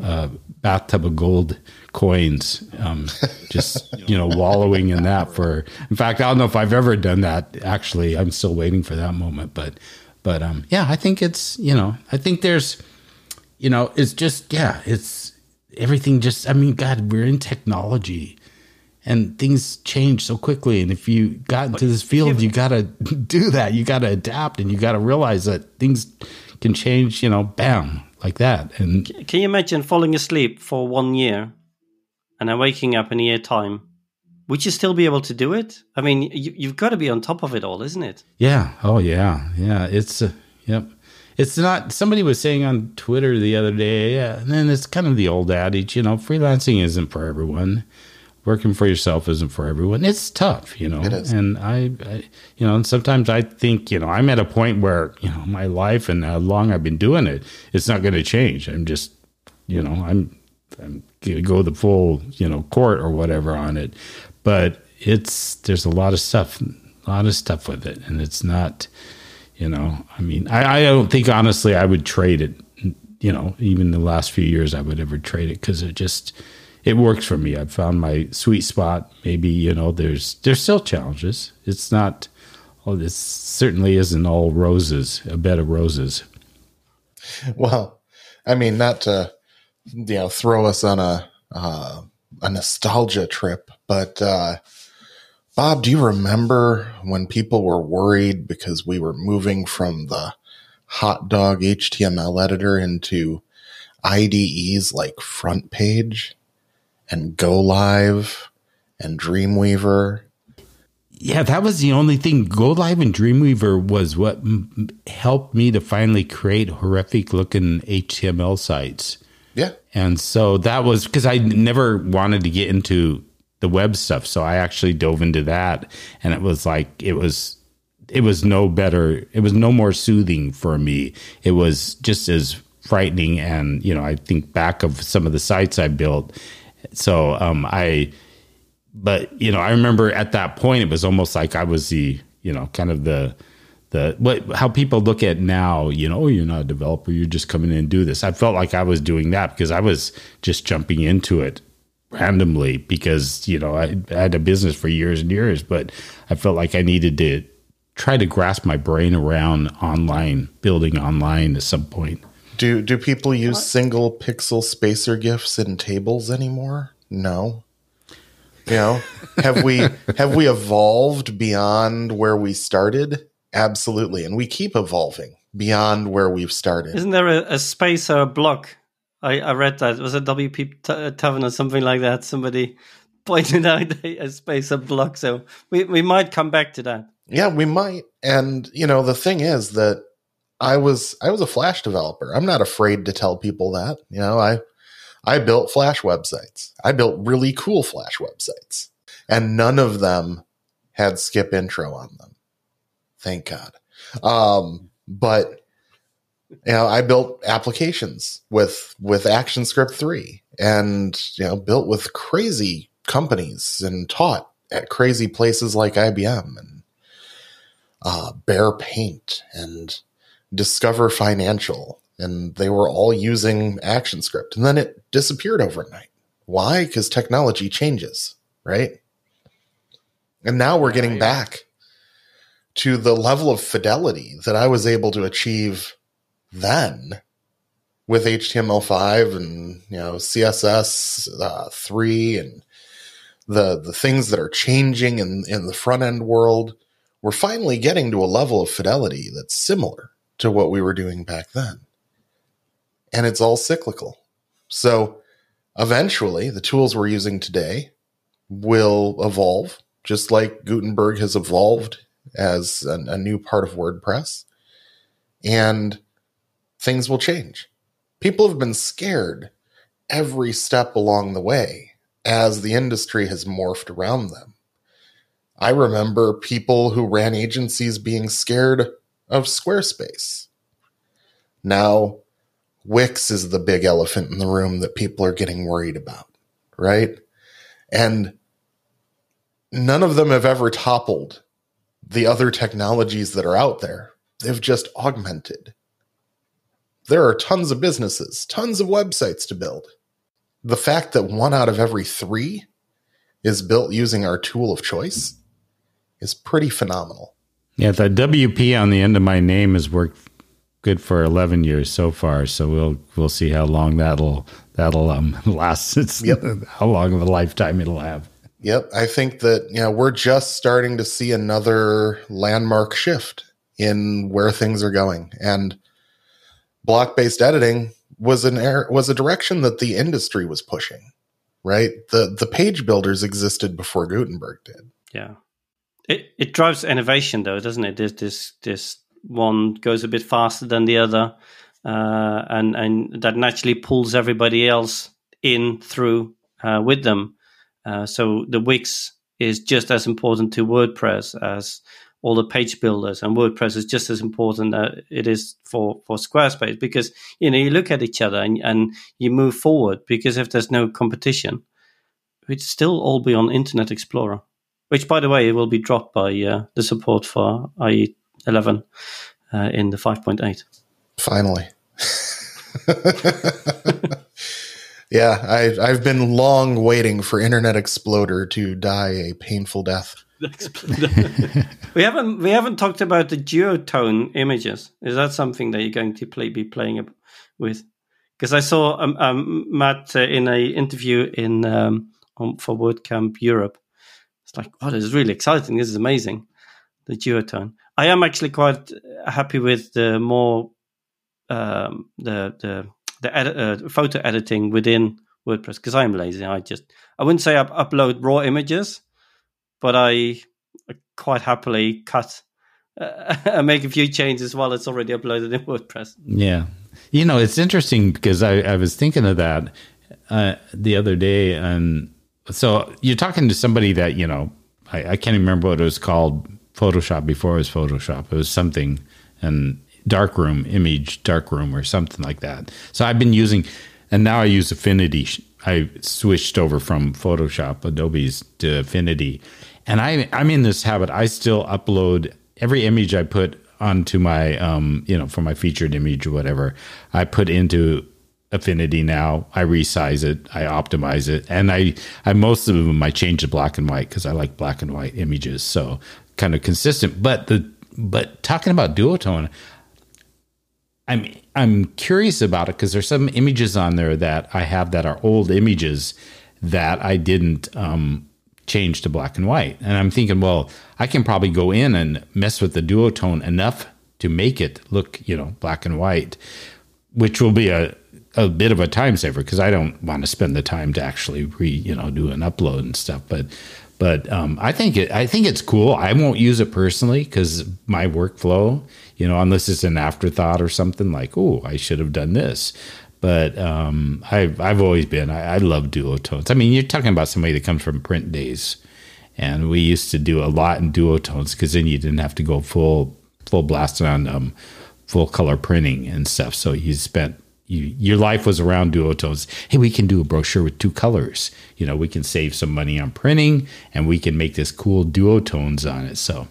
a, a bathtub of gold coins, um, just, you know, wallowing in that for, in fact, I don't know if I've ever done that. Actually, I'm still waiting for that moment. But, but, um, yeah, I think it's, you know, I think there's, you know, it's just, yeah, it's everything just, I mean, God, we're in technology and things change so quickly. And if you got into this field, you got to do that. You got to adapt, and you got to realize that things can change. You know, bam, like that. And can you imagine falling asleep for one year and then waking up in a year time? Would you still be able to do it? I mean, you, have got to be on top of it all, isn't it? Yeah. Oh, yeah. Yeah. It's uh, yep. It's not. Somebody was saying on Twitter the other day. Yeah, and then it's kind of the old adage. You know, freelancing isn't for everyone working for yourself isn't for everyone. It's tough, you know. It is. And I, I, you know, and sometimes I think, you know, I'm at a point where, you know, my life and how long I've been doing it, it's not going to change. I'm just, you know, I'm, I'm going to go the full, you know, court or whatever on it. But it's, there's a lot of stuff, a lot of stuff with it. And it's not, you know, I mean, I, I don't think honestly I would trade it, you know, even the last few years I would ever trade it because it just, it works for me. I've found my sweet spot. Maybe you know, there's there's still challenges. It's not. Oh, this certainly isn't all roses. A bed of roses. Well, I mean, not to you know throw us on a uh, a nostalgia trip, but uh, Bob, do you remember when people were worried because we were moving from the HotDog HTML editor into IDEs like FrontPage? And GoLive and Dreamweaver. Yeah, that was the only thing. GoLive and Dreamweaver was what m- helped me to finally create horrific looking HTML sites. Yeah. And so that was because I never wanted to get into the web stuff. So I actually dove into that and it was like, it was, it was no better. It was no more soothing for me. It was just as frightening. And, you know, I think back of some of the sites I built so um, I, but you know, I remember at that point it was almost like I was the you know kind of the the what how people look at now. You know, oh, you're not a developer, you're just coming in and do this. I felt like I was doing that because I was just jumping into it randomly because you know I, I had a business for years and years, but I felt like I needed to try to grasp my brain around online building online at some point. Do do people use what? single pixel spacer gifs in tables anymore? No. You know, have we have we evolved beyond where we started? Absolutely, and we keep evolving beyond where we've started. Isn't there a, a space or a block? I, I read that. It was a WP T- uh, Tavern or something like that? Somebody pointed out a space or block. So we, we might come back to that. Yeah, we might. And you know, the thing is that I was I was a Flash developer. I'm not afraid to tell people that. You know, I I built Flash websites. I built really cool Flash websites, and none of them had skip intro on them. Thank God. Um, but you know, I built applications with with ActionScript three, and you know, built with crazy companies and taught at crazy places like IBM and uh, Behr Paint and Discover Financial, and they were all using ActionScript, and then it disappeared overnight. Why? Because technology changes, right? And now we're getting back to the level of fidelity that I was able to achieve then with HTML5 and you know CSS uh, three and the the things that are changing in in the front end world. We're finally getting to a level of fidelity that's similar to what we were doing back then, and it's all cyclical. So eventually, the tools we're using today will evolve, just like Gutenberg has evolved as a, a new part of WordPress, and things will change. People have been scared every step along the way as the industry has morphed around them. I remember people who ran agencies being scared of Squarespace. Now, Wix is the big elephant in the room that people are getting worried about, right? And none of them have ever toppled the other technologies that are out there. They've just augmented. There are tons of businesses, tons of websites to build. The fact that one out of every three is built using our tool of choice is pretty phenomenal. Yeah, the WP on the end of my name has worked good for 11 years so far. So we'll we'll see how long that'll that'll um, last. It's yep. how long of a lifetime it'll have. Yep, I think that you know we're just starting to see another landmark shift in where things are going, and block based editing was an air, was a direction that the industry was pushing. Right, the the page builders existed before Gutenberg did. Yeah, it it drives innovation though, doesn't it? This this this one goes a bit faster than the other, uh, and and that naturally pulls everybody else in through uh, with them. Uh, so the Wix is just as important to WordPress as all the page builders and WordPress is just as important that it is for, for Squarespace because, you know, you look at each other and, and you move forward because if there's no competition, we'd still all be on Internet Explorer, which by the way, will be dropped by uh, the support for IE 11 uh, in the 5.8. Finally. yeah, I, I've been long waiting for Internet Exploder to die a painful death. we haven't we haven't talked about the duotone images. Is that something that you're going to play, be playing with? Because I saw um, um, Matt uh, in a interview in um, on, for WordCamp Europe. Like, oh, this is really exciting. This is amazing. The duotone. I am actually quite happy with the more um, the the the edit, uh, photo editing within WordPress because I'm lazy. I just I wouldn't say I upload raw images but I quite happily cut uh, and make a few changes while it's already uploaded in WordPress. Yeah. You know, it's interesting because I, I was thinking of that uh, the other day. And so you're talking to somebody that, you know, I, I can't remember what it was called Photoshop before it was Photoshop. It was something and darkroom image darkroom or something like that. So I've been using, and now I use Affinity. I switched over from Photoshop, Adobe's to Affinity, and I, I'm in this habit. I still upload every image I put onto my, um, you know, for my featured image or whatever. I put into Affinity now. I resize it, I optimize it, and I, I most of them I change to black and white because I like black and white images. So kind of consistent. But the but talking about duotone, I'm I'm curious about it because there's some images on there that I have that are old images that I didn't um, change to black and white. And I'm thinking, well, I can probably go in and mess with the duotone enough to make it look, you know, black and white, which will be a, a bit of a time saver because I don't want to spend the time to actually re, you know, do an upload and stuff. But but um, I think it, I think it's cool. I won't use it personally because my workflow, you know, unless it's an afterthought or something like, oh, I should have done this. But um, I've I've always been I, I love duotones. I mean, you're talking about somebody that comes from print days, and we used to do a lot in duotones because then you didn't have to go full full blast on um, full color printing and stuff. So you spent you, your life was around duotones. Hey, we can do a brochure with two colors. You know, we can save some money on printing, and we can make this cool duotones on it. So,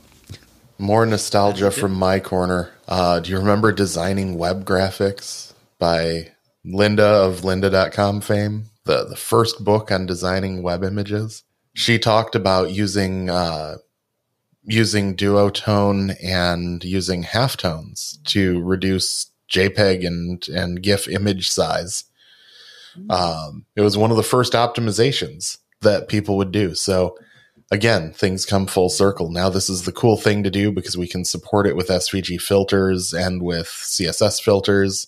more nostalgia from my corner. Uh, do you remember designing web graphics by Lynda of Lynda.com fame? The the first book on designing web images. She talked about using uh, using duotone and using halftones to reduce JPEG and and GIF image size. Um, it was one of the first optimizations that people would do. So again, things come full circle. Now this is the cool thing to do because we can support it with SVG filters and with CSS filters.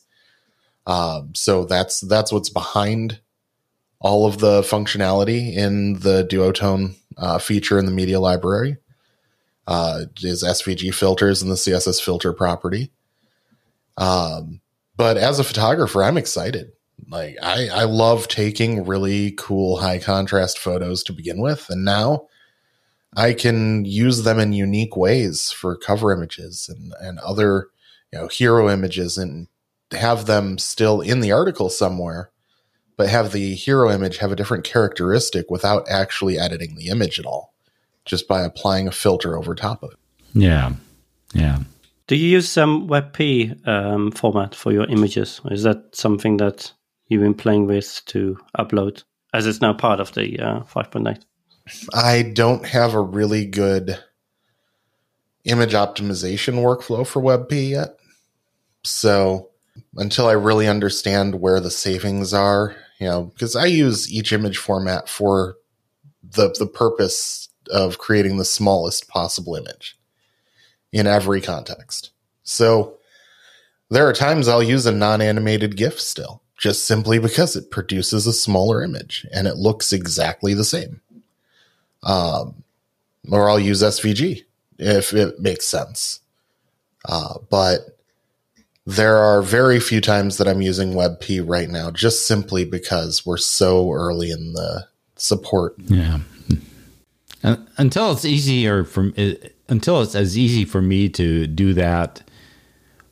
Um, so that's that's what's behind all of the functionality in the Duotone uh, feature in the media library. Uh, is SVG filters and the CSS filter property. Um, but as a photographer, I'm excited. Like I, I love taking really cool high contrast photos to begin with, and now I can use them in unique ways for cover images and and other you know hero images, and have them still in the article somewhere, but have the hero image have a different characteristic without actually editing the image at all, just by applying a filter over top of it. Yeah, yeah. Do you use some WebP um, format for your images? Is that something that you've been playing with to upload, as it's now part of the uh, 5.8? I don't have a really good image optimization workflow for WebP yet. So until I really understand where the savings are, you know, because I use each image format for the the purpose of creating the smallest possible image in every context. So there are times I'll use a non animated GIF still, just simply because it produces a smaller image and it looks exactly the same. Um, or I'll use SVG if it makes sense. Uh, but there are very few times that I'm using WebP right now, just simply because we're so early in the support. Yeah. Until it's easier from until it's as easy for me to do that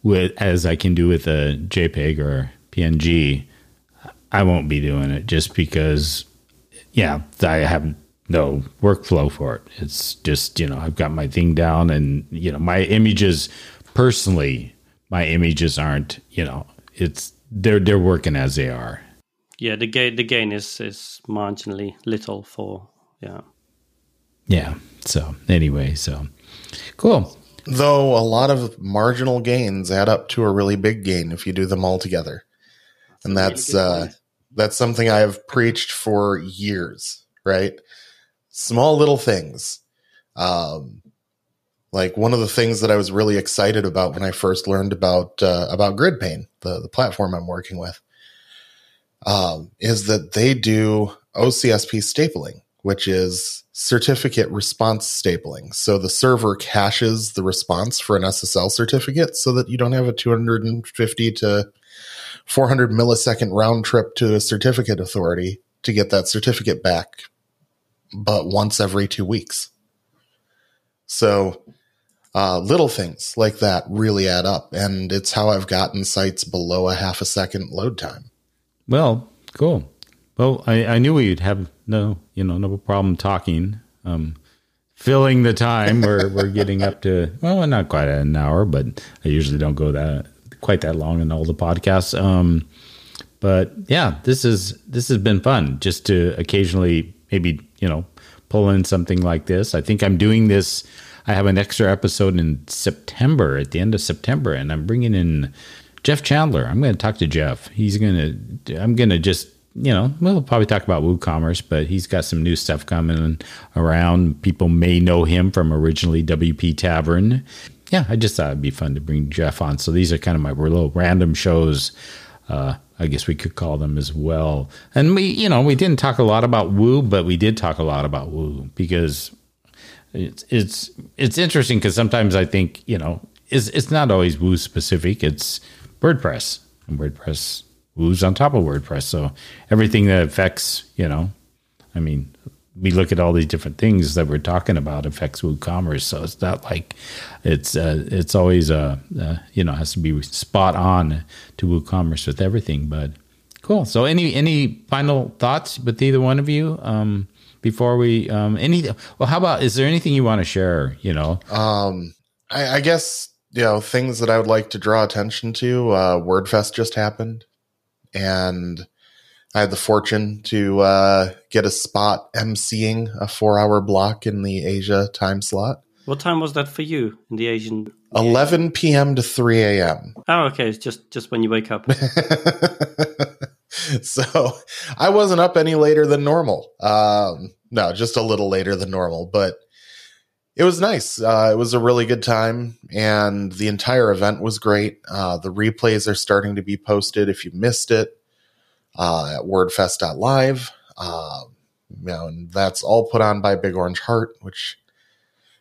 with as I can do with a JPEG or PNG, I won't be doing it just because, yeah, I have no workflow for it. It's just you know I've got my thing down, and you know my images personally, my images aren't you know it's they're they're working as they are. Yeah, the gain the gain is is marginally little for yeah. Yeah. So anyway, so Cool. Though a lot of marginal gains add up to a really big gain if you do them all together. And that's uh, that's something I have preached for years, right? Small little things. Um, like one of the things that I was really excited about when I first learned about uh, about GridPane, the the platform I'm working with, um, is that they do OCSP stapling, which is certificate response stapling. So the server caches the response for an SSL certificate so that you don't have a 250 to 400 millisecond round trip to a certificate authority to get that certificate back, but once every two weeks. So uh, little things like that really add up. And it's how I've gotten sites below a half a second load time. Well, cool. Well, I, I knew we'd have no, you know, no problem talking. Um, filling the time. We're we're getting up to well, not quite an hour, but I usually don't go that quite that long in all the podcasts. Um, but yeah, this is this has been fun. Just to occasionally maybe you know pull in something like this. I think I'm doing this. I have an extra episode in September at the end of September, and I'm bringing in Jeff Chandler. I'm going to talk to Jeff. He's going to. I'm going to just you know, we'll probably talk about WooCommerce, but he's got some new stuff coming around. People may know him from originally WP Tavern. Yeah, I just thought it'd be fun to bring Jeff on. So these are kind of my little random shows. Uh, I guess we could call them as well. And we, you know, we didn't talk a lot about Woo, but we did talk a lot about Woo because it's it's it's interesting because sometimes I think you know it's it's not always Woo specific. It's WordPress and WordPress Woo's on top of WordPress. So everything that affects you know, I mean, we look at all these different things that we're talking about affects WooCommerce. So it's not like it's uh, it's always uh, uh, you know has to be spot on to WooCommerce with everything. But cool. So any any final thoughts with either one of you um, before we um, any well how about is there anything you want to share? You know, um, I, I guess you know things that I would like to draw attention to. Uh, WordFest just happened, and I had the fortune to uh, get a spot emceeing a four hour block in the Asia time slot. What time was that for you in the Asian? 11 p.m. to 3 a.m. Oh, okay. It's just just when you wake up. so I wasn't up any later than normal. Um, no, just a little later than normal, but it was nice. Uh, it was a really good time, and the entire event was great. Uh, the replays are starting to be posted if you missed it uh, at wordfest.live. Uh, you know, and that's all put on by Big Orange Heart, which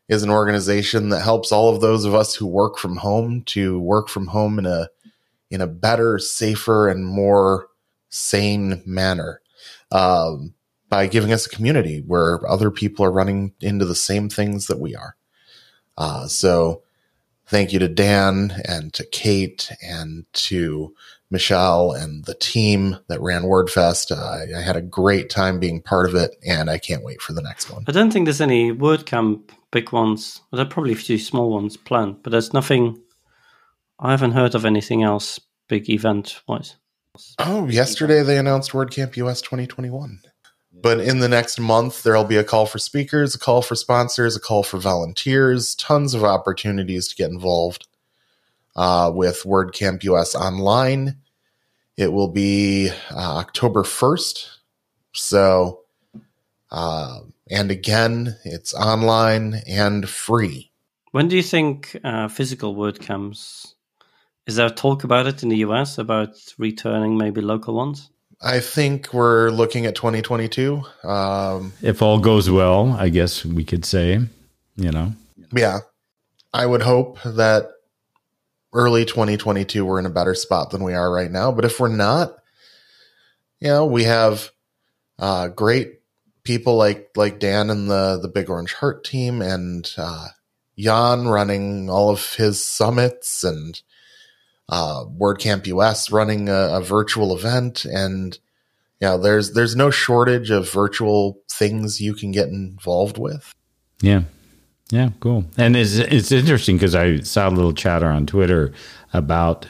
is an organization that helps all of those of us who work from home to work from home in a in a better, safer, and more sane manner um, by giving us a community where other people are running into the same things that we are. Uh, so, thank you to Dan and to Kate and to Michelle and the team that ran WordFest. Uh, I had a great time being part of it, and I can't wait for the next one. I don't think there's any WordCamp big ones. Well, there are probably a few small ones planned, but there's nothing. I haven't heard of anything else big event wise. Oh, yesterday they announced WordCamp US 2021. But in the next month, there'll be a call for speakers, a call for sponsors, a call for volunteers, tons of opportunities to get involved uh, with WordCamp US online. It will be uh, October 1st. So, uh, and again, it's online and free. When do you think uh, physical WordCamps? Is there talk about it in the US about returning maybe local ones? I think we're looking at 2022. Um, if all goes well, I guess we could say, you know. Yeah. I would hope that early 2022 we're in a better spot than we are right now. But if we're not, you know, we have uh, great people like like Dan and the the Big Orange Heart team and uh, Jan running all of his summits and uh, WordCamp US running a, a virtual event and yeah, you know, there's there's no shortage of virtual things you can get involved with. Yeah, yeah, cool. And it's it's interesting because I saw a little chatter on Twitter about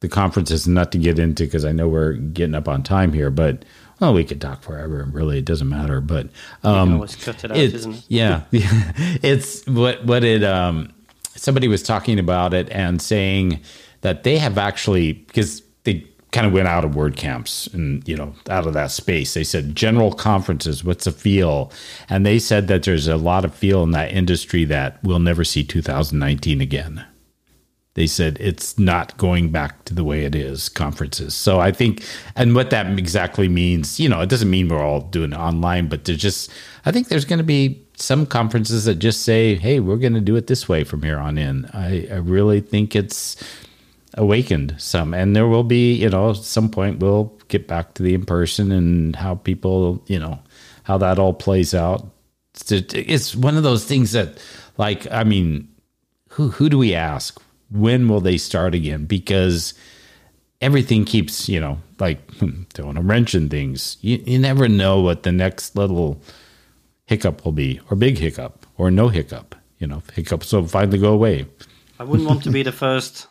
the conferences, not to get into because I know we're getting up on time here, but well, we could talk forever. and Really, it doesn't matter. But um, always cut it out, isn't it? Yeah, it's what what it. Um, somebody was talking about it and saying that they have actually because they kind of went out of WordCamps and you know out of that space. They said general conferences what's the feel? And they said that there's a lot of feel in that industry that we'll never see 2019 again. They said it's not going back to the way it is conferences. So i think and what that exactly means you know it doesn't mean we're all doing it online but there's just i think there's going to be some conferences that just say hey we're going to do it this way from here on in. I, I really think it's awakened some. And there will be you know some point we'll get back to the in person and how people you know how that all plays out. It's, one of those things that like i mean who who do we ask? When will they start again? Because everything keeps you know like throwing a wrench in things. You, you never know what the next little hiccup will be or big hiccup or no hiccup you know hiccups will finally go away. I wouldn't want to be the first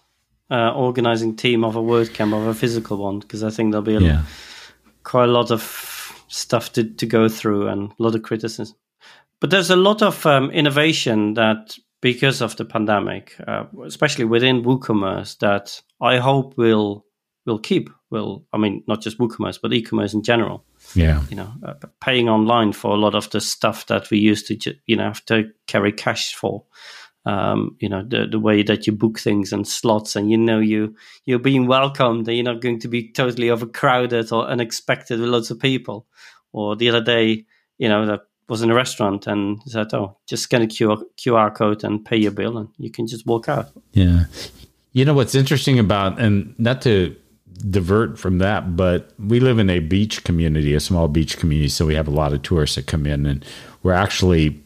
uh, organizing team of a WordCamp of a physical one because I think there'll be a yeah. quite a lot of stuff to, to go through and a lot of criticism. But there's a lot of um, innovation that because of the pandemic, uh, especially within WooCommerce, that I hope will will keep will. I mean, not just WooCommerce, but e-commerce in general. Yeah. You know, uh, paying online for a lot of the stuff that we used to, you know, have to carry cash for. Um, you know, the the way that you book things and slots, and you know you you're being welcomed, and you're not going to be totally overcrowded or unexpected with lots of people. Or the other day, you know, that was in a restaurant and said, "Oh, just scan a QR, QR code and pay your bill, and you can just walk out." Yeah. You know what's interesting about, and not to divert from that, but we live in a beach community, a small beach community, so we have a lot of tourists that come in, and we're actually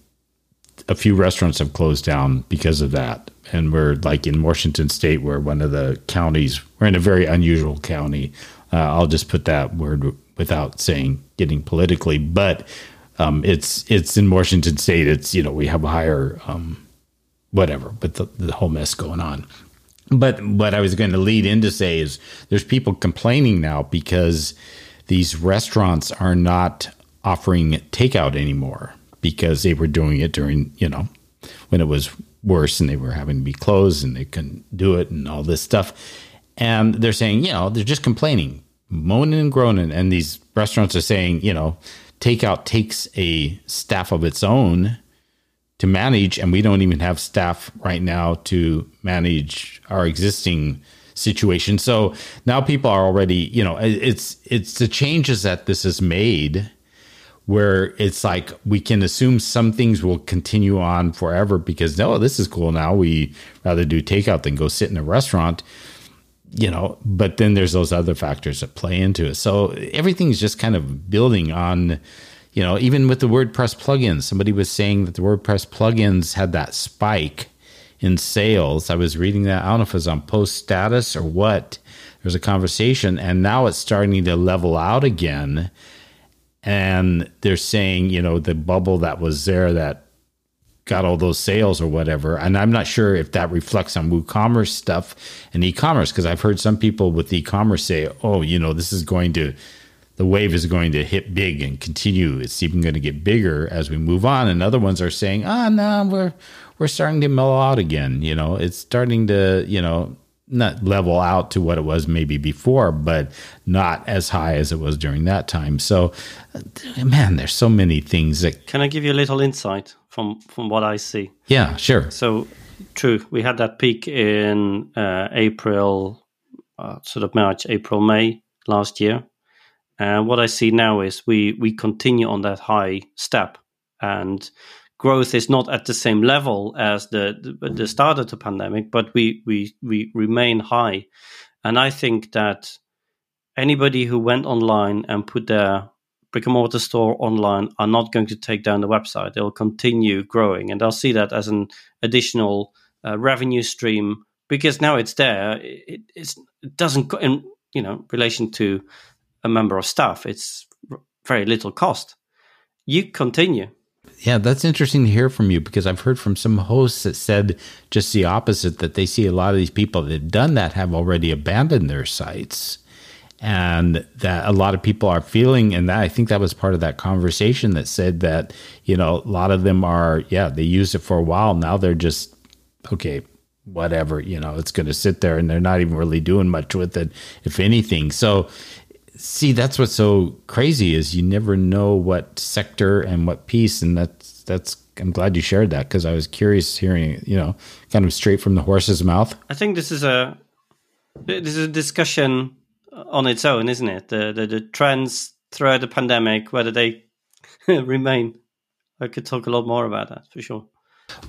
a few restaurants have closed down because of that. And we're like in Washington State, where one of the counties, we're in a very unusual county. Uh, I'll just put that word without saying getting politically, but um, it's it's in Washington State. It's you know we have a higher um, whatever, but the, the whole mess going on. But what I was going to lead in to say is there's people complaining now because these restaurants are not offering takeout anymore because they were doing it during, you know, when it was worse and they were having to be closed and they couldn't do it and all this stuff. And they're saying, you know, they're just complaining, moaning and groaning. And these restaurants are saying, you know, takeout takes a staff of its own to manage, and we don't even have staff right now to manage our existing situation. So now people are already, you know, it's it's the changes that this has made where it's like we can assume some things will continue on forever because no, this is cool now. We rather do takeout than go sit in a restaurant, you know. But then there's those other factors that play into it. So everything's just kind of building on, you know, even with the WordPress plugins. Somebody was saying that the WordPress plugins had that spike in sales. I was reading that. I don't know if it was on post status or what. There's a conversation, and now it's starting to level out again and they're saying you know the bubble that was there that got all those sales or whatever. And i'm not sure if that reflects on woocommerce stuff and e-commerce because i've heard some people with e-commerce say oh you know this is going to the wave is going to hit big and continue. It's even going to get bigger as we move on. And other ones are saying ah oh, no we're we're starting to mellow out again. You know it's starting to you know not level out to what it was maybe before, but not as high as it was during that time. So, man, there's so many things that. Can I give you a little insight from from what I see? Yeah, sure. So, true, we had that peak in uh, April, uh, sort of March, April, May last year, and what I see now is we we continue on that high step, and growth is not at the same level as the, the, the start of the pandemic, but we, we, we remain high. And I think that anybody who went online and put their brick and mortar store online are not going to take down the website. They'll continue growing and they'll see that as an additional uh, revenue stream because now it's there. It, it doesn't, in you know, relation to a member of staff, it's very little cost. You continue yeah, that's interesting to hear from you because I've heard from some hosts that said just the opposite that they see a lot of these people that have done that have already abandoned their sites. And that a lot of people are feeling, and that I think that was part of that conversation that said that, you know, a lot of them are, yeah, they used it for a while. Now they're just, okay, whatever, you know, it's going to sit there and they're not even really doing much with it, if anything. So see that's what's so crazy is you never know what sector and what piece and that's that's i'm glad you shared that because i was curious hearing you know kind of straight from the horse's mouth. I think this is a this is a discussion on its own isn't it? The the, the trends throughout the pandemic whether they remain. I could talk a lot more about that for sure.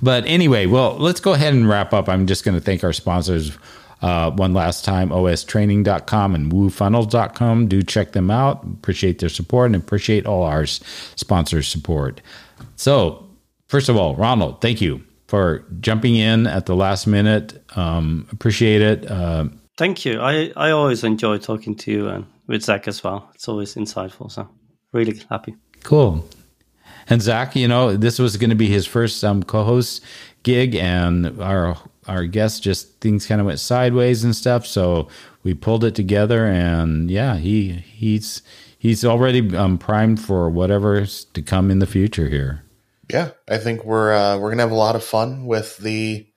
But anyway well let's go ahead and wrap up. I'm just going to thank our sponsors uh, one last time, ostraining.com and woofunnels.com. Do check them out. Appreciate their support and appreciate all our sponsors' support. So, first of all, Ronald, thank you for jumping in at the last minute. Um, appreciate it. Uh, thank you. I, I always enjoy talking to you and with Zach as well. It's always insightful. So, really happy. Cool. And Zach, you know, this was going to be his first um, co-host gig, and our our guest just things kind of went sideways and stuff. So we pulled it together, and yeah, he he's he's already um, primed for whatever's to come in the future here. Yeah, I think we're uh, we're gonna have a lot of fun with the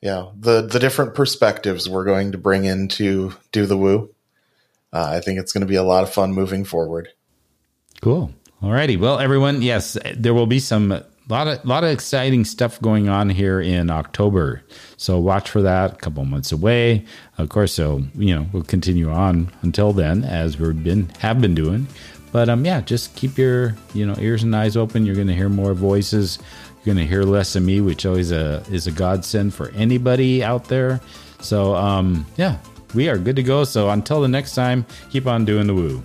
yeah the the different perspectives we're going to bring into do the woo. uh, I think it's going to be a lot of fun moving forward. Cool. Alrighty. Well, everyone, yes, there will be some lot of lot of exciting stuff going on here in October. So watch for that. A couple months away, of course. So you know we'll continue on until then, as we've been have been doing. But um, yeah, just keep your you know ears and eyes open. You're going to hear more voices. You're going to hear less of me, which always a, is a godsend for anybody out there. So um, yeah, we are good to go. So until the next time, keep on doing the woo.